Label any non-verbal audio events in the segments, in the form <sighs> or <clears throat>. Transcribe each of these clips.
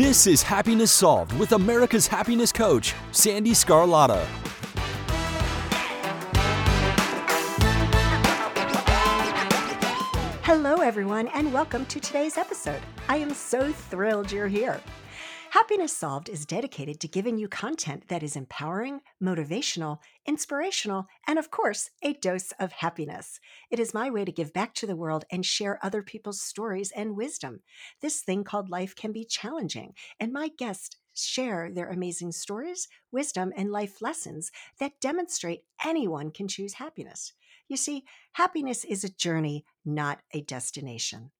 This is Happiness Solved with America's happiness coach, Sandee Sgarlata. Hello, everyone, and welcome to today's episode. I am so thrilled you're here. Happiness Solved is dedicated to giving you content that is empowering, motivational, inspirational, and of course, a dose of happiness. It is my way to give back to the world and share other people's stories and wisdom. This thing called life can be challenging, and my guests share their amazing stories, wisdom, and life lessons that demonstrate anyone can choose happiness. You see, happiness is a journey, not a destination.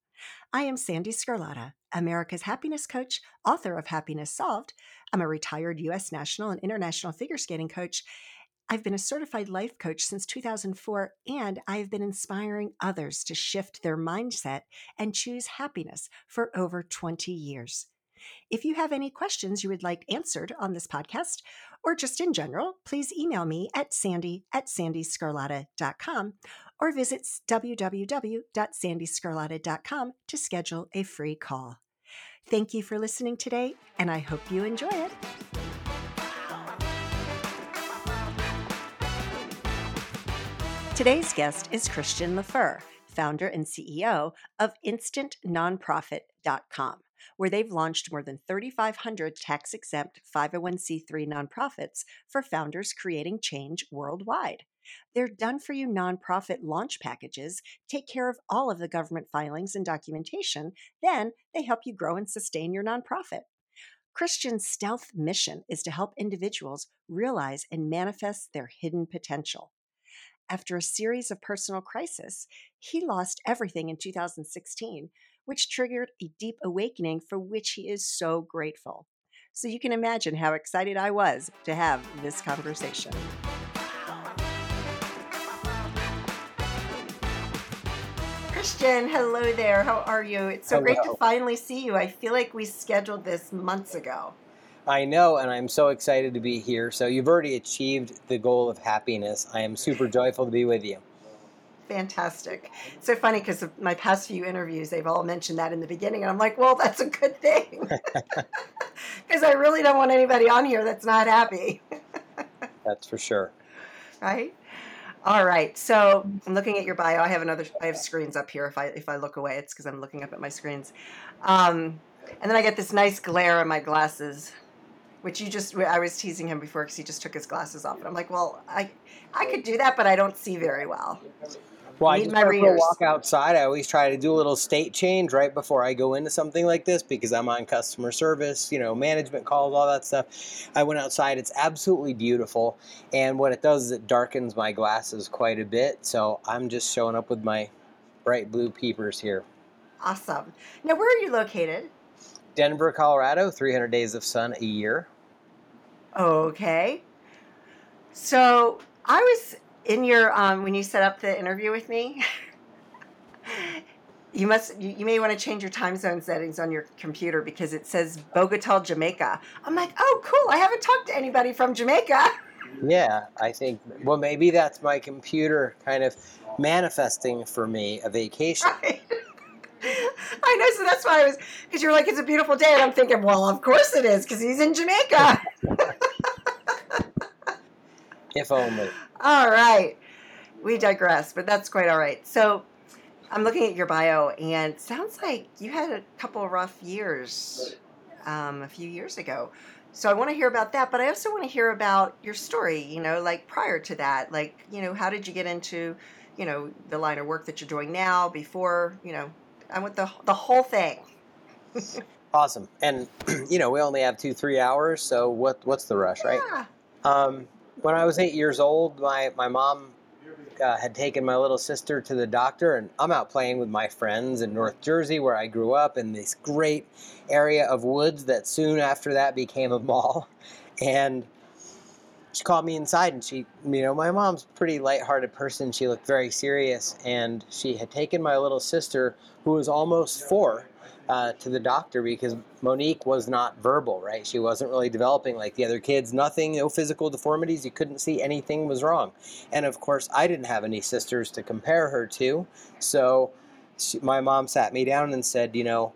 I am Sandee Sgarlata, America's happiness coach, author of Happiness Solved. I'm a retired U.S. national and international figure skating coach. I've been a certified life coach since 2004, and I've been inspiring others to shift their mindset and choose happiness for over 20 years. If you have any questions you would like answered on this podcast, or just in general, please email me at sandee at sandeesgarlata.com or visit www.sandeesgarlata.com to schedule a free call. Thank you for listening today, and I hope you enjoy it. Today's guest is Christian LeFer, founder and CEO of InstantNonprofit.com, where they've launched more than 3,500 tax exempt 501c3 nonprofits for founders creating change worldwide. Their done for you nonprofit launch packages take care of all of the government filings and documentation. Then they help you grow and sustain your nonprofit. Christian's stealth mission is to help individuals realize and manifest their hidden potential. After a series of personal crisis, he lost everything in 2016, which triggered a deep awakening for which he is so grateful. So you can imagine how excited I was to have this conversation. Christian, hello there. How are you? It's so great to finally see you. I feel like we scheduled this months ago. I know, and I'm so excited to be here. So, you've already achieved the goal of happiness. I am super joyful to be with you. Fantastic. It's so funny because my past few interviews, they've all mentioned that in the beginning. And I'm like, well, that's a good thing. <laughs> <laughs> Because I really don't want anybody on here that's not happy. <laughs> That's for sure. right? All right. So I'm looking at your bio. I have another. I have screens up here. If I if I look away, it's because I'm looking up at my screens. Um, and then I get this nice glare on my glasses, which you just. I was teasing him before because he just took his glasses off, and I'm like, well, I I could do that, but I don't see very well. Well, I just my readers. walk outside. I always try to do a little state change right before I go into something like this because I'm on customer service, you know, management calls, all that stuff. I went outside. It's absolutely beautiful. And what it does is it darkens my glasses quite a bit. So, I'm just showing up with my bright blue peepers here. Awesome. Now, where are you located? Denver, Colorado, 300 days of sun a year. Okay. So I was in your um, when you set up the interview with me. <laughs> You must. You, you may want to change your time zone settings on your computer because it says Bogota, Jamaica. I'm like, oh, cool. I haven't talked to anybody from Jamaica. <laughs> Yeah, I think, well, maybe that's my computer kind of manifesting for me a vacation. <laughs> Right. I know. So that's why I was because you're like, it's a beautiful day, and I'm thinking, well, of course it is because he's in Jamaica. If only. All right. We digress, but that's quite all right. So I'm looking at your bio, and sounds like you had a couple of rough years um, a few years ago. So I want to hear about that, but I also want to hear about your story, you know, like prior to that. Like, you know, how did you get into, you know, the line of work that you're doing now before, you know, I want the, the whole thing. <laughs> Awesome. And, <clears throat> you know, we only have two, three hours, so what? what's the rush, right? Yeah. Um, when I was eight years old, my, my mom uh, had taken my little sister to the doctor, and I'm out playing with my friends in North Jersey, where I grew up, in this great area of woods that soon after that became a mall. <laughs> And she called me inside, and she, you know, my mom's a pretty lighthearted person. She looked very serious, and she had taken my little sister, who was almost four, uh, to the doctor because Monique was not verbal, right? She wasn't really developing like the other kids. Nothing, no physical deformities. You couldn't see anything was wrong. And of course, I didn't have any sisters to compare her to. So she, my mom sat me down and said, you know,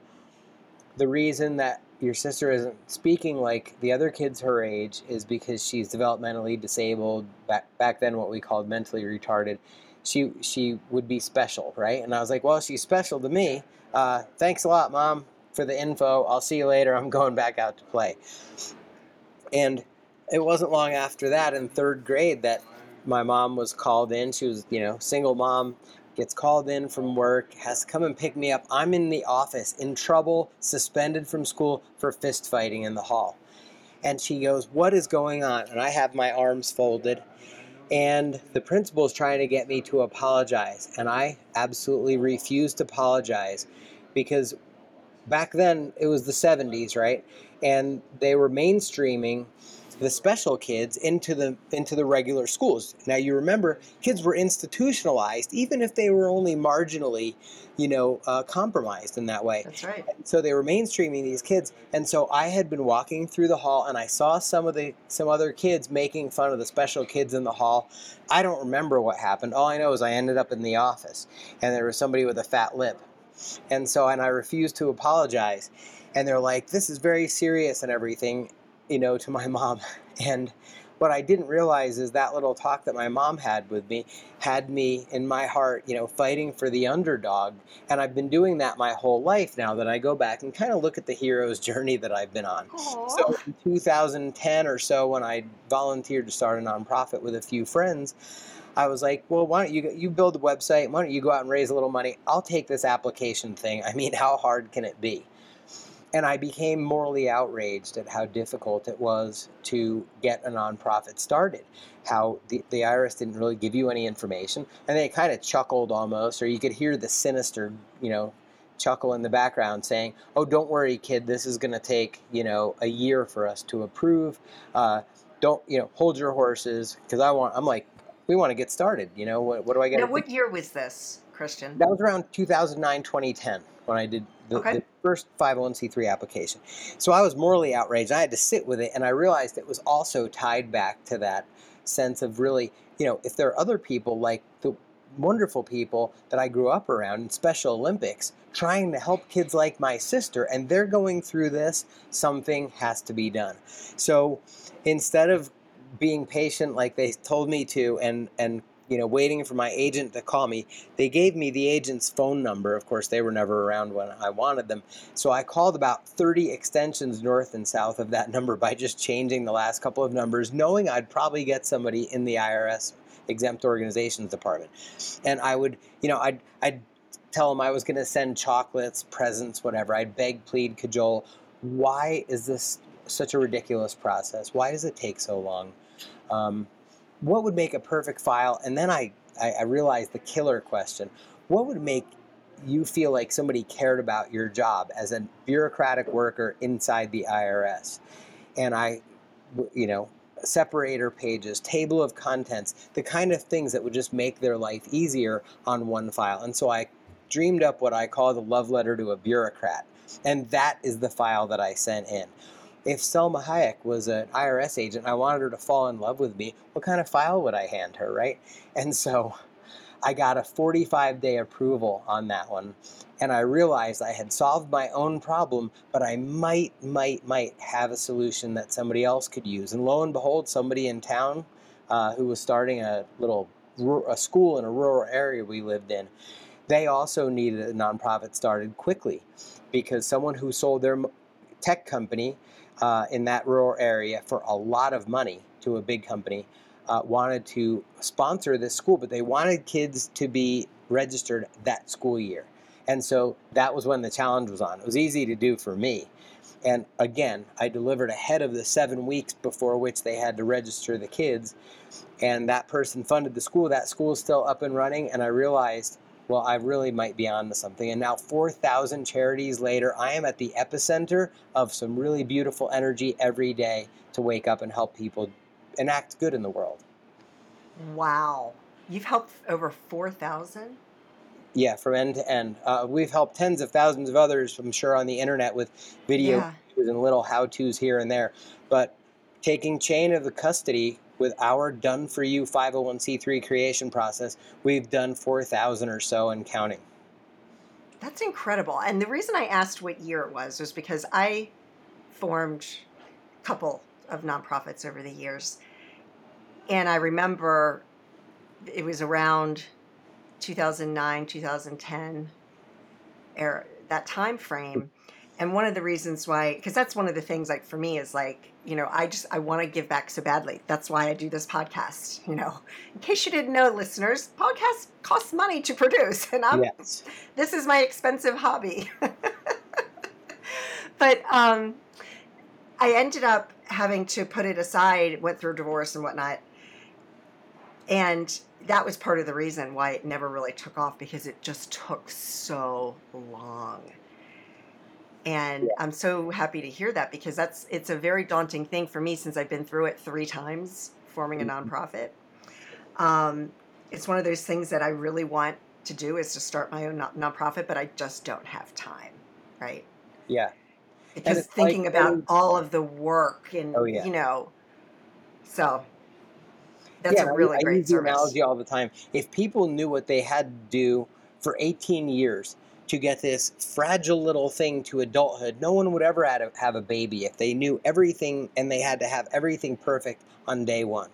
the reason that your sister isn't speaking like the other kids her age is because she's developmentally disabled back back then what we called mentally retarded she she would be special right and i was like well she's special to me uh, thanks a lot mom for the info i'll see you later i'm going back out to play and it wasn't long after that in third grade that my mom was called in she was you know single mom gets called in from work, has to come and pick me up. I'm in the office in trouble, suspended from school for fist fighting in the hall. And she goes, What is going on? And I have my arms folded. And the principal is trying to get me to apologize. And I absolutely refuse to apologize because back then it was the 70s, right? And they were mainstreaming the special kids into the into the regular schools. Now you remember, kids were institutionalized, even if they were only marginally, you know, uh, compromised in that way. That's right. So they were mainstreaming these kids, and so I had been walking through the hall, and I saw some of the some other kids making fun of the special kids in the hall. I don't remember what happened. All I know is I ended up in the office, and there was somebody with a fat lip, and so and I refused to apologize, and they're like, "This is very serious and everything." You know, to my <laughs> mom. And what I didn't realize is that little talk that my mom had with me had me in my heart, you know, fighting for the underdog. And I've been doing that my whole life now that I go back and kind of look at the hero's <laughs> journey that I've been on. Aww. So in 2010 or so, when I volunteered to start a nonprofit with a few friends, I was like, well, why don't you you build a website? Why don't you go out and raise a little money? I'll take this application thing. I mean, <laughs> how hard can it be? And I became morally outraged at how difficult it was to get a nonprofit started. How the, the IRS didn't really give you any information. And they kind of chuckled almost, or you could hear the sinister, you know, chuckle in the background saying, oh, don't worry, kid, this is going to take, you know, a year for us to approve. Uh, don't, you know, hold your horses. Because I want, I'm like, we want to get started. You know, what, what do I get? Now, what year was this, Christian? That was around 2009, 2010 when I did the, Okay. the first 501c3 application. So I was morally outraged. I had to sit with it, and I realized it was also tied back to that sense of really, you know, if there are other people like the wonderful people that I grew up around in Special Olympics trying to help kids like my sister, and they're going through this, something has to be done. So instead of being patient like they told me to and and you know waiting for my agent to call me. They gave me the agent's phone number. Of course they were never around when i wanted them. So i called about 30 extensions north and south of that number by just changing the last couple of numbers knowing i'd probably get somebody in the irs exempt organizations department. And i would you know i'd i'd tell them i was going to send chocolates presents whatever. I'd beg plead cajole. Why is this such a ridiculous process? Why does it take so long? Um, what would make a perfect file? And then I, I, I realized the killer question what would make you feel like somebody cared about your job as a bureaucratic worker inside the IRS? And I, you know, separator pages, table of contents, the kind of things that would just make their life easier on one file. And so I dreamed up what I call the love letter to a bureaucrat. And that is the file that I sent in if Salma Hayek was an IRS agent, I wanted her to fall in love with me, what kind of file would I hand her, right? <laughs> And so I got a 45 day approval on that one. And I realized I had solved my own problem, but I might, might, might have a solution that somebody else could use. And lo and behold, somebody in town uh, who was starting a little a school in a rural area we lived in, they also needed a nonprofit started quickly because someone who sold their tech company uh, in that rural area for a lot of money to a big company uh, wanted to sponsor this school, but they wanted kids to be registered that school year. And so that was when the challenge was on. It was easy to do for me. And again, I delivered ahead of the seven weeks before which they had to register the kids. And that person funded the school. That school is still up and running. And I realized, well, I really might be on to something. And now, 4,000 charities later, I am at the epicenter of some really beautiful energy every day to wake up and help people enact good in the world. Wow. You've helped over 4,000? Yeah, from end to end. Uh, we've helped tens of thousands of others, I'm sure, on the internet with video Yeah. and little how to's here and there. But taking chain of the custody with our done for you 501c3 creation process, we've done 4,000 or so and counting. That's incredible. And the reason I asked what year it was was because I formed a couple of nonprofits over the years. And I remember it was around 2009, 2010, era, that time frame. And one of the reasons why, because that's one of the things, like for me, is like, you know, I just, I want to give back so badly. That's why I do this podcast. You know, in case you didn't know, listeners, podcasts cost money to produce. <laughs> And I'm, yes. this is my expensive hobby. <laughs> but um, I ended up having to put it aside, went through divorce and whatnot. And that was part of the reason why it never really took off because it just took so long. And I'm so happy to hear that because that's it's a very daunting thing for me since I've been through it three times forming a mm-hmm. nonprofit. Um, it's one of those things that I really want to do is to start my own non- nonprofit, but I just don't have time, right? Yeah. Because thinking like, about all of the work and oh, yeah. you know, so that's yeah, a really I, great I use service. the analogy all the time. If people knew what they had to do for 18 years to get this fragile little thing to adulthood, no one would ever have a baby if they knew everything and they had to have everything perfect on day one.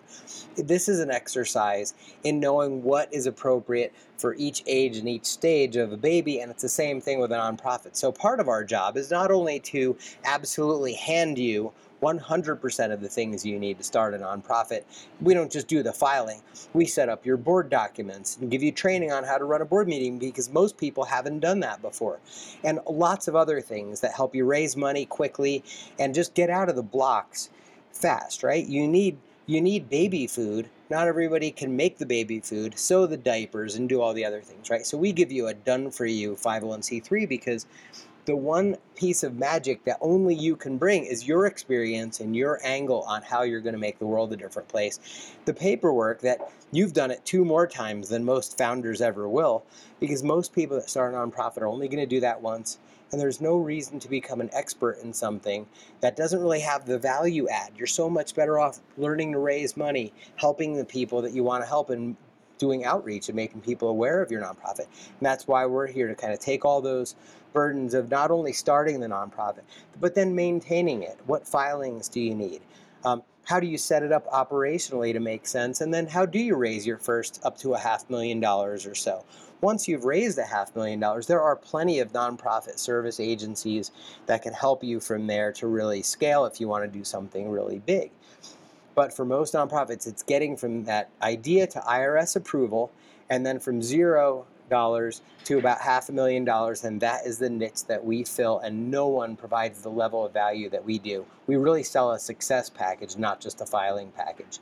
This is an exercise in knowing what is appropriate for each age and each stage of a baby, and it's the same thing with a nonprofit. So, part of our job is not only to absolutely hand you 100% of the things you need to start a nonprofit. We don't just do the filing, we set up your board documents and give you training on how to run a board meeting because most people haven't done that before. And lots of other things that help you raise money quickly and just get out of the blocks fast, right? You need you need baby food. Not everybody can make the baby food, sew the diapers, and do all the other things, right? So we give you a done for you 501c3 because the one piece of magic that only you can bring is your experience and your angle on how you're going to make the world a different place. The paperwork that you've done it two more times than most founders ever will, because most people that start a nonprofit are only going to do that once. And there's no reason to become an expert in something that doesn't really have the value add. You're so much better off learning to raise money, helping the people that you want to help, and doing outreach and making people aware of your nonprofit. And that's why we're here to kind of take all those burdens of not only starting the nonprofit, but then maintaining it. What filings do you need? Um, how do you set it up operationally to make sense? And then how do you raise your first up to a half million dollars or so? Once you've raised a half million dollars, there are plenty of nonprofit service agencies that can help you from there to really scale if you want to do something really big. But for most nonprofits, it's getting from that idea to IRS approval and then from zero dollars to about half a million dollars, and that is the niche that we fill, and no one provides the level of value that we do. We really sell a success package, not just a filing package.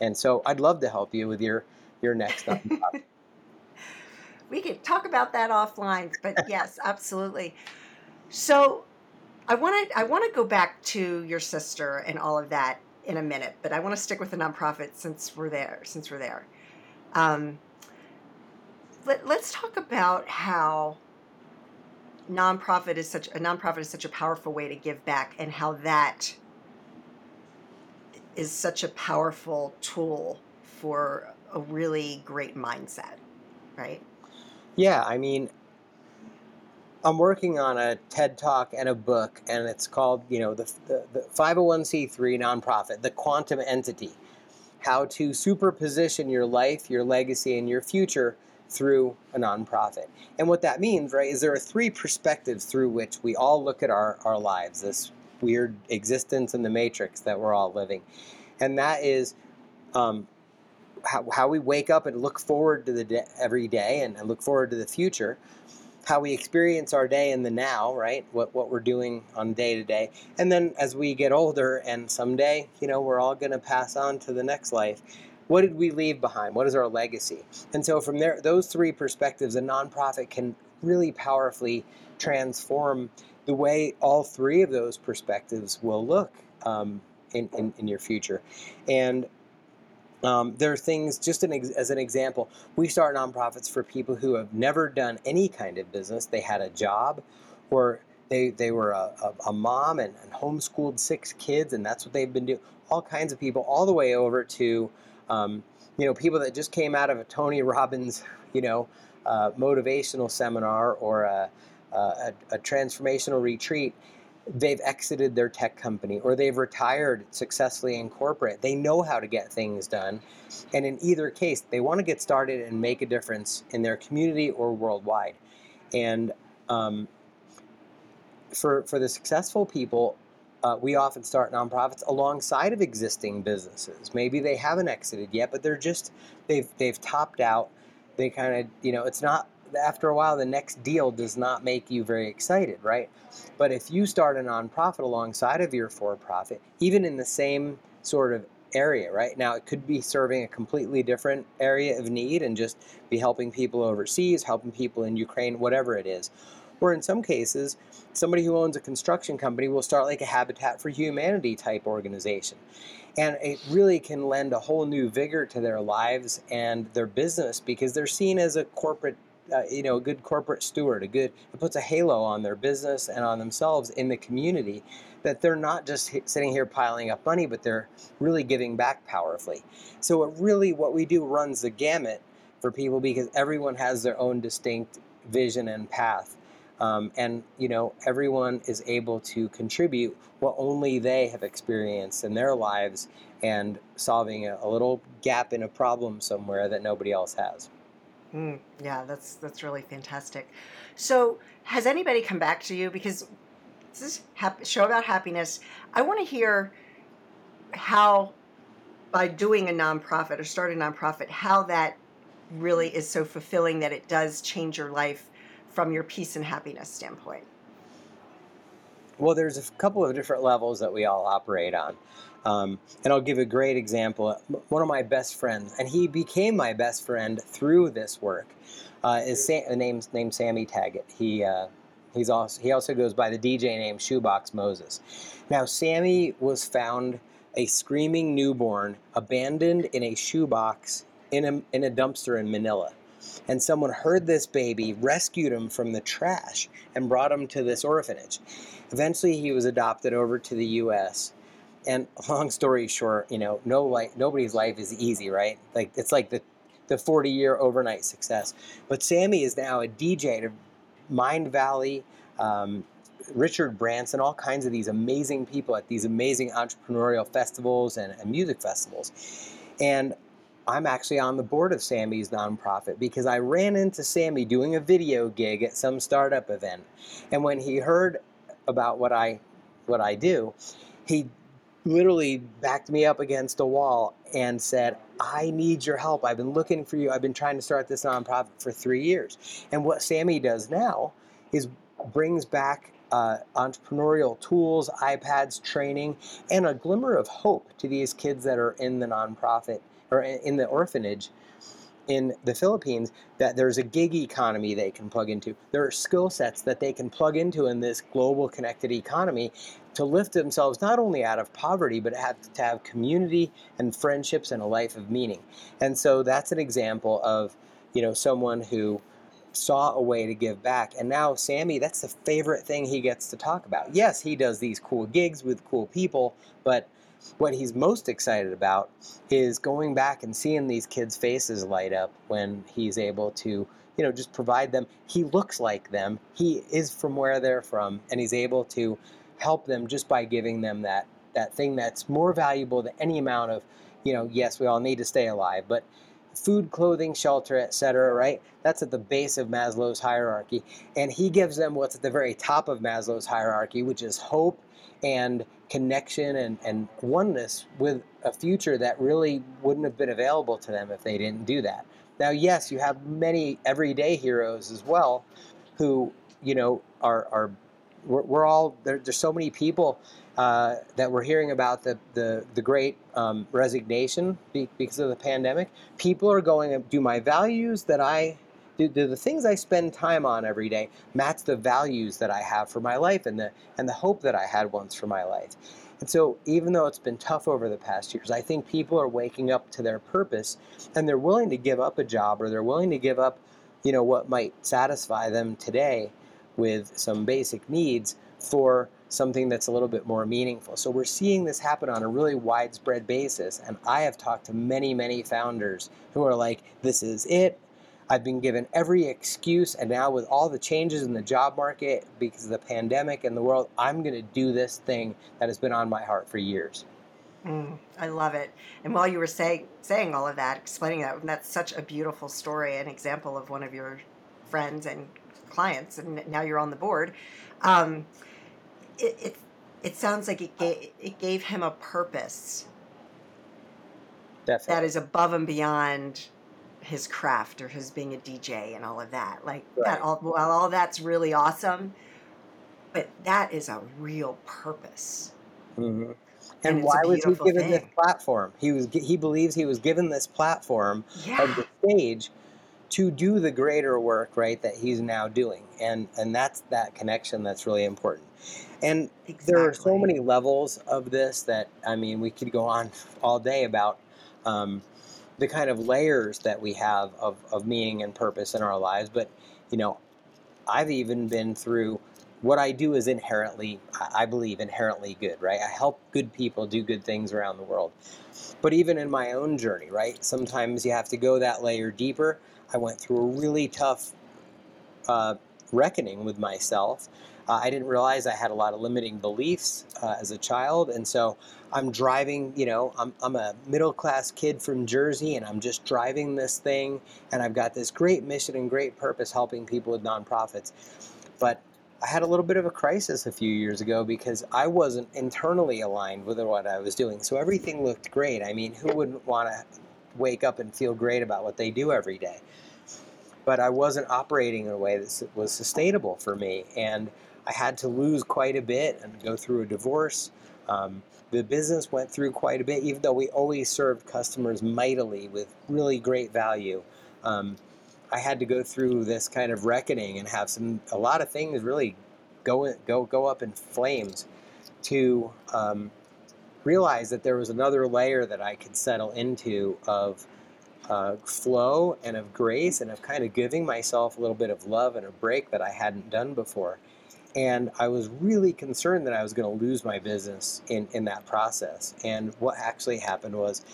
And so I'd love to help you with your your next <laughs> we could talk about that offline, but <laughs> yes, absolutely. So I want to I want to go back to your sister and all of that in a minute, but I want to stick with the nonprofit since we're there. Since we're there, um, let, let's talk about how nonprofit is such a nonprofit is such a powerful way to give back and how that is such a powerful tool for a really great mindset right yeah i mean i'm working on a ted talk and a book and it's called you know the, the, the 501c3 nonprofit the quantum entity how to superposition your life your legacy and your future through a nonprofit. And what that means, right, is there are three perspectives through which we all look at our, our lives, this weird existence in the matrix that we're all living. And that is um, how, how we wake up and look forward to the day, every day and, and look forward to the future how we experience our day in the now, right? What what we're doing on day to day. And then as we get older and someday, you know, we're all going to pass on to the next life what did we leave behind? What is our legacy? And so, from there, those three perspectives, a nonprofit can really powerfully transform the way all three of those perspectives will look um, in, in, in, your future. And um, there are things, just an ex- as an example, we start nonprofits for people who have never done any kind of business. They had a job or they, they were a, a, a mom and, and homeschooled six kids, and that's what they've been doing. All kinds of people, all the way over to um, you know, people that just came out of a Tony <laughs> Robbins, you know, uh, motivational seminar or a, a, a, transformational retreat, they've exited their tech company or they've retired successfully in corporate. They know how to get things done. And in either case, they want to get started and make a difference in their community or worldwide. And um, for, for the successful people, uh, we often start nonprofits alongside of existing businesses. Maybe they haven't exited yet, but they're just they've they've topped out. They kind of you know it's not after a while the next deal does not make you very excited, right? But if you start a nonprofit alongside of your for-profit, even in the same sort of area, right? Now it could be serving a completely different area of need and just be helping people overseas, helping people in Ukraine, whatever it is. Or in some cases, somebody who owns a construction company will start like a Habitat for Humanity type organization. And it really can lend a whole new vigor to their lives and their business because they're seen as a corporate uh, you know, a good corporate steward, a good, it puts a halo on their business and on themselves in the community that they're not just sitting here piling up money, but they're really giving back powerfully. So it really, what we do runs the gamut for people because everyone has their own distinct vision and path. Um, and you know everyone is able to contribute what only they have experienced in their lives and solving a, a little gap in a problem somewhere that nobody else has Mm, yeah, that's that's really fantastic. So, has anybody come back to you because this is hap- show about happiness? I want to hear how by doing a nonprofit or starting a nonprofit, how that really is so fulfilling that it does change your life from your peace and happiness standpoint. Well, there's a couple of different levels that we all operate on. Um, and I'll give a great example. One of my best friends, and he became my best friend through this work, uh, is Sam, named, named Sammy Taggett. He, uh, he's also, he also goes by the DJ name Shoebox Moses. Now, Sammy was found a screaming newborn abandoned in a shoebox in a, in a dumpster in Manila. And someone heard this baby, rescued him from the trash, and brought him to this orphanage. Eventually, he was adopted over to the U.S and <laughs> long story short, you know, no life, nobody's life is easy, right? Like it's like the the 40 year overnight success. But Sammy is now a DJ to Mindvalley, um, Richard Branson, all kinds of these amazing people at these amazing entrepreneurial festivals and, and music festivals. And I'm actually on the board of Sammy's nonprofit because I ran into Sammy doing a video gig at some startup event. And when he heard about what I what I do, he literally backed me up against a wall and said, I need your help. I've been looking for you. I've been trying to start this nonprofit for three years. And what Sammy does now is brings back uh, entrepreneurial tools, iPads, training, and a glimmer of hope to these kids that are in the nonprofit or in the orphanage in the Philippines that there's a gig economy they can plug into. There are skill sets that they can plug into in this global connected economy to lift themselves not only out of poverty, but have to have community and friendships and a life of meaning. And so that's an example of, you know, someone who saw a way to give back. And now Sammy, that's the favorite thing he gets to talk about. Yes, he does these cool gigs with cool people, but what he's most excited about is going back and seeing these kids' faces light up when he's able to, you know, just provide them. He looks like them. He is from where they're from, and he's able to help them just by giving them that that thing that's more valuable than any amount of, you know, yes, we all need to stay alive, but food, clothing, shelter, etc., right? That's at the base of Maslow's hierarchy. And he gives them what's at the very top of Maslow's hierarchy, which is hope and connection and, and oneness with a future that really wouldn't have been available to them if they didn't do that. Now, yes, you have many everyday heroes as well who, you know, are, are we're, we're all, there, there's so many people uh, that we're hearing about the, the, the great um, resignation because of the pandemic. People are going, do my values that I do, do the things I spend time on every day match the values that I have for my life and the and the hope that I had once for my life? And so, even though it's been tough over the past years, I think people are waking up to their purpose and they're willing to give up a job or they're willing to give up, you know, what might satisfy them today with some basic needs for something that's a little bit more meaningful. So we're seeing this happen on a really widespread basis. And I have talked to many, many founders who are like, this is it. I've been given every excuse, and now with all the changes in the job market because of the pandemic and the world, I'm going to do this thing that has been on my heart for years. Mm, I love it. And while you were saying saying all of that, explaining that, that's such a beautiful story, an example of one of your friends and clients, and now you're on the board. Um, it, it it sounds like it gave it gave him a purpose Definitely. that is above and beyond his craft or his being a DJ and all of that. Like that all well, all that's really awesome, but that is a real purpose. Mhm. And And why was he given this platform? He was he believes he was given this platform of the stage to do the greater work, right? That he's now doing, and and that's that connection that's really important. And there are so many levels of this that I mean, we could go on <laughs> all day about um, the kind of layers that we have of, of meaning and purpose in our lives. But you know, I've even been through what I do is inherently, I believe, inherently good, right? I help good people do good things around the world. But even in my own journey, right? Sometimes you have to go that layer deeper. I went through a really tough uh, reckoning with myself. Uh, I didn't realize I had a lot of limiting beliefs uh, as a child, and so I'm driving. You know, I'm I'm a middle class kid from Jersey, and I'm just driving this thing, and I've got this great mission and great purpose, helping people with nonprofits. But I had a little bit of a crisis a few years ago because I wasn't internally aligned with what I was doing. So everything looked great. I mean, who wouldn't want to wake up and feel great about what they do every day? but I wasn't operating in a way that was sustainable for me. And I had to lose quite a bit and go through a divorce. Um, the business went through quite a bit, even though we always served customers mightily with really great value. Um, I had to go through this kind of reckoning and have some a lot of things really go go go up in flames to um, realize that there was another layer that I could settle into of uh, flow and of grace and of kind of giving myself a little bit of love and a break that I hadn't done before. And I was really concerned that I was going to lose my business in, in that process. And what actually happened was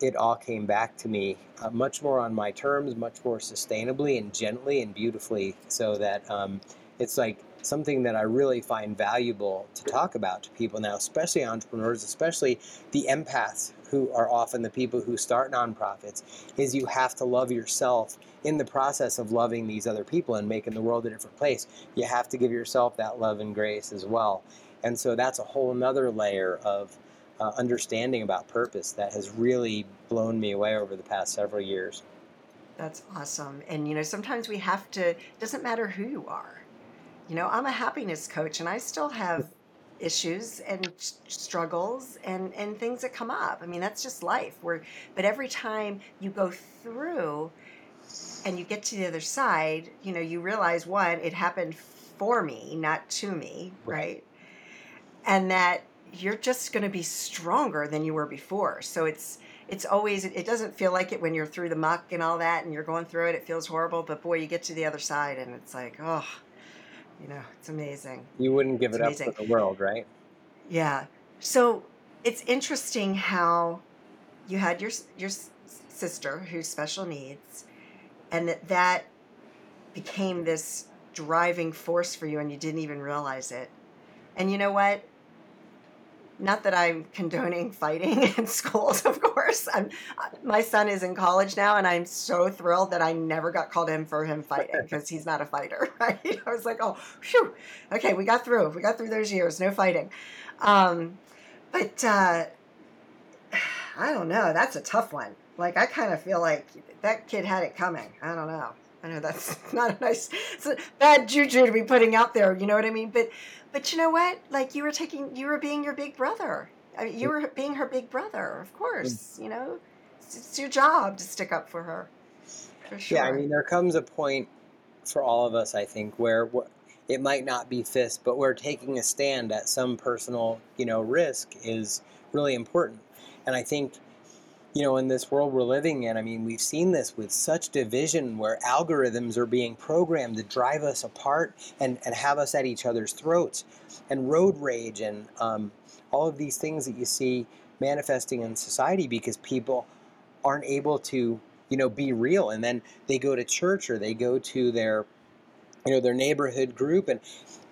it all came back to me uh, much more on my terms, much more sustainably and gently and beautifully, so that um, it's like something that I really find valuable to talk about to people now, especially entrepreneurs, especially the empaths who are often the people who start nonprofits, is you have to love yourself in the process of loving these other people and making the world a different place. You have to give yourself that love and grace as well. And so that's a whole nother layer of uh, understanding about purpose that has really blown me away over the past several years. That's awesome. And you know, sometimes we have to. It doesn't matter who you are. You know, I'm a happiness coach, and I still have <laughs> issues and struggles and and things that come up. I mean, that's just life. Where, but every time you go through, and you get to the other side, you know, you realize one, it happened for me, not to me, Right. right? And that you're just going to be stronger than you were before. So it's it's always it doesn't feel like it when you're through the muck and all that and you're going through it. It feels horrible, but boy, you get to the other side and it's like, oh, you know, it's amazing. You wouldn't give It's it up amazing. for the world, right? Yeah. So it's interesting how you had your your sister who's special needs, and that that became this driving force for you, and you didn't even realize it. And you know what? Not that I'm condoning fighting <laughs> in schools, of course. I'm, my son is in college now, and I'm so thrilled that I never got called in for him fighting because he's not a fighter, <laughs> right? I was like, oh, phew, okay, we got through. We got through those years, no fighting. Um, but uh, <sighs> I don't know. That's a tough one. Like, I kind of feel like that kid had it coming. I don't know. I know that's <laughs> not a nice, it's a bad juju to be putting out there. You know what I mean? But, but you know what? Like, you were taking, you were being your big brother. I mean, you were being her big brother, of course. You know, it's, it's your job to stick up for her. For sure. Yeah, I mean, there comes a point for all of us, I think, where it might not be fist, but where taking a stand at some personal, you know, risk is really important. And I think, you know, in this world we're living in, I mean, we've seen this with such division where algorithms are being programmed to drive us apart and, and have us at each other's throats, and road rage and um, all of these things that you see manifesting in society because people aren't able to you know, be real. And then they go to church or they go to their, you know, their neighborhood group. And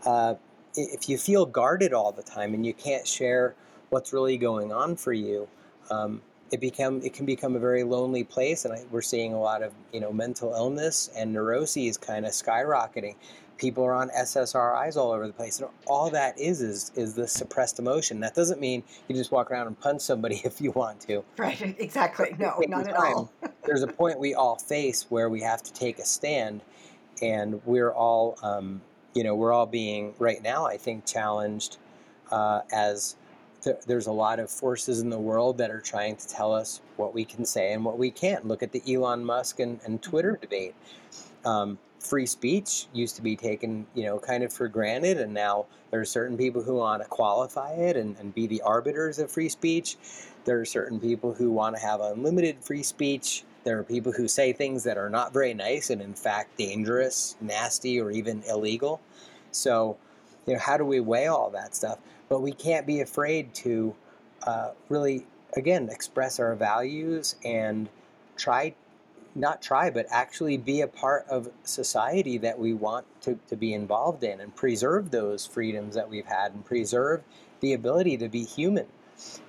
uh, if you feel guarded all the time and you can't share what's really going on for you, um, it become it can become a very lonely place, and I, we're seeing a lot of you know mental illness and neuroses kind of skyrocketing. People are on SSRIs all over the place, and all that is is is the suppressed emotion. That doesn't mean you just walk around and punch somebody <laughs> if you want to. Right? <laughs> Exactly. No, not time, at all. <laughs> there's a point we all face where we have to take a stand, and we're all um, you know we're all being right now I think challenged uh, as there's a lot of forces in the world that are trying to tell us what we can say and what we can't. Look at the Elon Musk and, and Twitter mm-hmm. debate. Um, free speech used to be taken, you know, kind of for granted, and now there are certain people who want to qualify it and, and be the arbiters of free speech. There are certain people who want to have unlimited free speech. There are people who say things that are not very nice and, in fact, dangerous, nasty, or even illegal. So, you know, how do we weigh all that stuff? But we can't be afraid to uh, really, again, express our values and try, not try, but actually be a part of society that we want to, to be involved in and preserve those freedoms that we've had and preserve the ability to be human.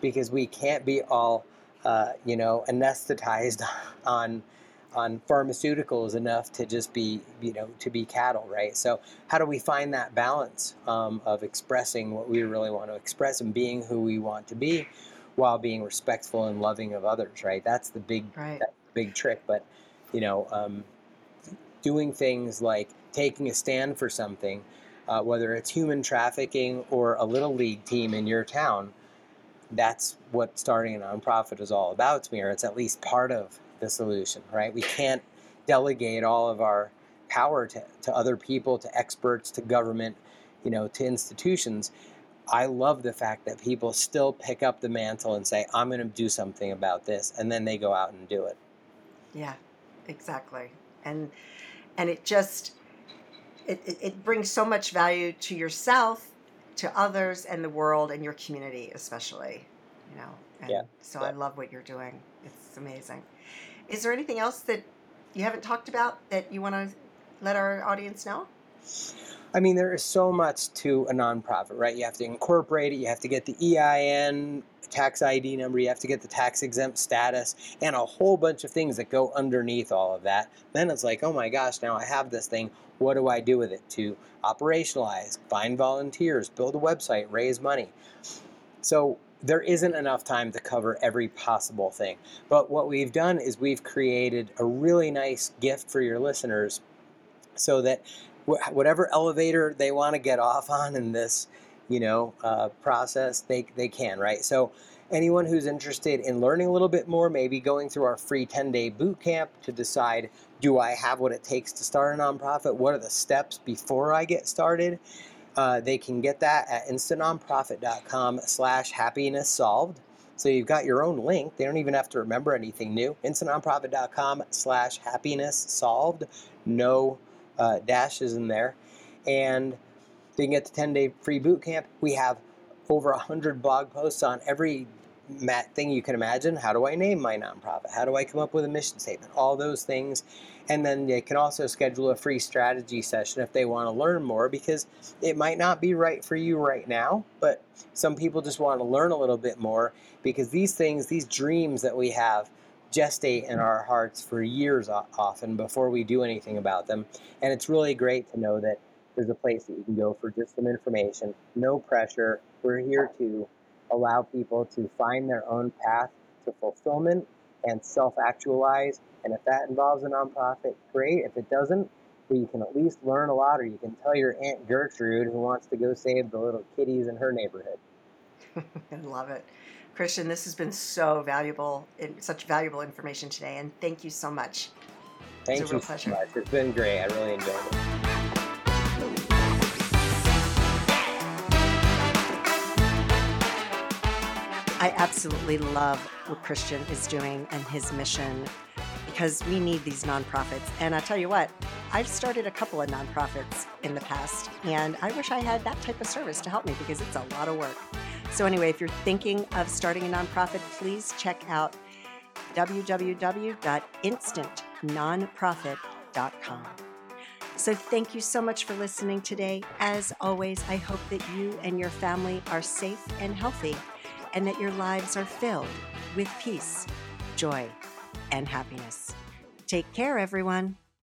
Because we can't be all, uh, you know, anesthetized <laughs> on on pharmaceuticals enough to just be, you know, to be cattle, right? So how do we find that balance um, of expressing what we really want to express and being who we want to be, while being respectful and loving of others, right? That's the big, right. big trick. But you know, um, doing things like taking a stand for something, uh, whether it's human trafficking or a little league team in your town. That's what starting a nonprofit is all about to me, or it's at least part of the solution, right? We can't delegate all of our power to, to other people, to experts, to government, you know, to institutions. I love the fact that people still pick up the mantle and say, I'm going to do something about this. And then they go out and do it. Yeah, exactly. And, and it just, it, it, it brings so much value to yourself, to others and the world and your community, especially, you know. And yeah. so yeah. I love what you're doing. It's amazing. Is there anything else that you haven't talked about that you want to let our audience know? I mean, there is so much to a nonprofit, right? You have to incorporate it, you have to get the EIN, tax ID number, you have to get the tax exempt status, and a whole bunch of things that go underneath all of that. Then it's like, oh my gosh, now I have this thing. What do I do with it to operationalize, find volunteers, build a website, raise money? So there isn't enough time to cover every possible thing. But what we've done is we've created a really nice gift for your listeners so that whatever elevator they want to get off on in this, you know, uh, process, they, they can, right? So anyone who's interested in learning a little bit more, maybe going through our free 10-day boot camp to decide, do I have what it takes to start a nonprofit? What are the steps before I get started? Uh, they can get that at instantnonprofit.com slash happiness solved. So you've got your own link. They don't even have to remember anything new. instantnonprofit.com slash happiness solved. No uh, dashes in there. And they can get the 10-day free boot camp. We have over 100 blog posts on every thing you can imagine. How do I name my nonprofit? How do I come up with a mission statement? All those things. And then they can also schedule a free strategy session if they want to learn more because it might not be right for you right now, but some people just want to learn a little bit more because these things, these dreams that we have, gestate in our hearts for years often before we do anything about them. And it's really great to know that there's a place that you can go for just some information, no pressure. We're here to allow people to find their own path to fulfillment and self actualize. And if that involves a nonprofit, great. If it doesn't, well, you can at least learn a lot, or you can tell your Aunt Gertrude who wants to go save the little kitties in her neighborhood. <laughs> I love it. Christian, this has been so valuable, such valuable information today, and thank you so much. Thank you so much. It's been great. I really enjoyed it. I absolutely love what Christian is doing and his mission because we need these nonprofits. And I tell you what, I've started a couple of nonprofits in the past, and I wish I had that type of service to help me because it's a lot of work. So, anyway, if you're thinking of starting a nonprofit, please check out www.instantnonprofit.com. So, thank you so much for listening today. As always, I hope that you and your family are safe and healthy and that your lives are filled with peace, joy, and happiness. Take care, everyone.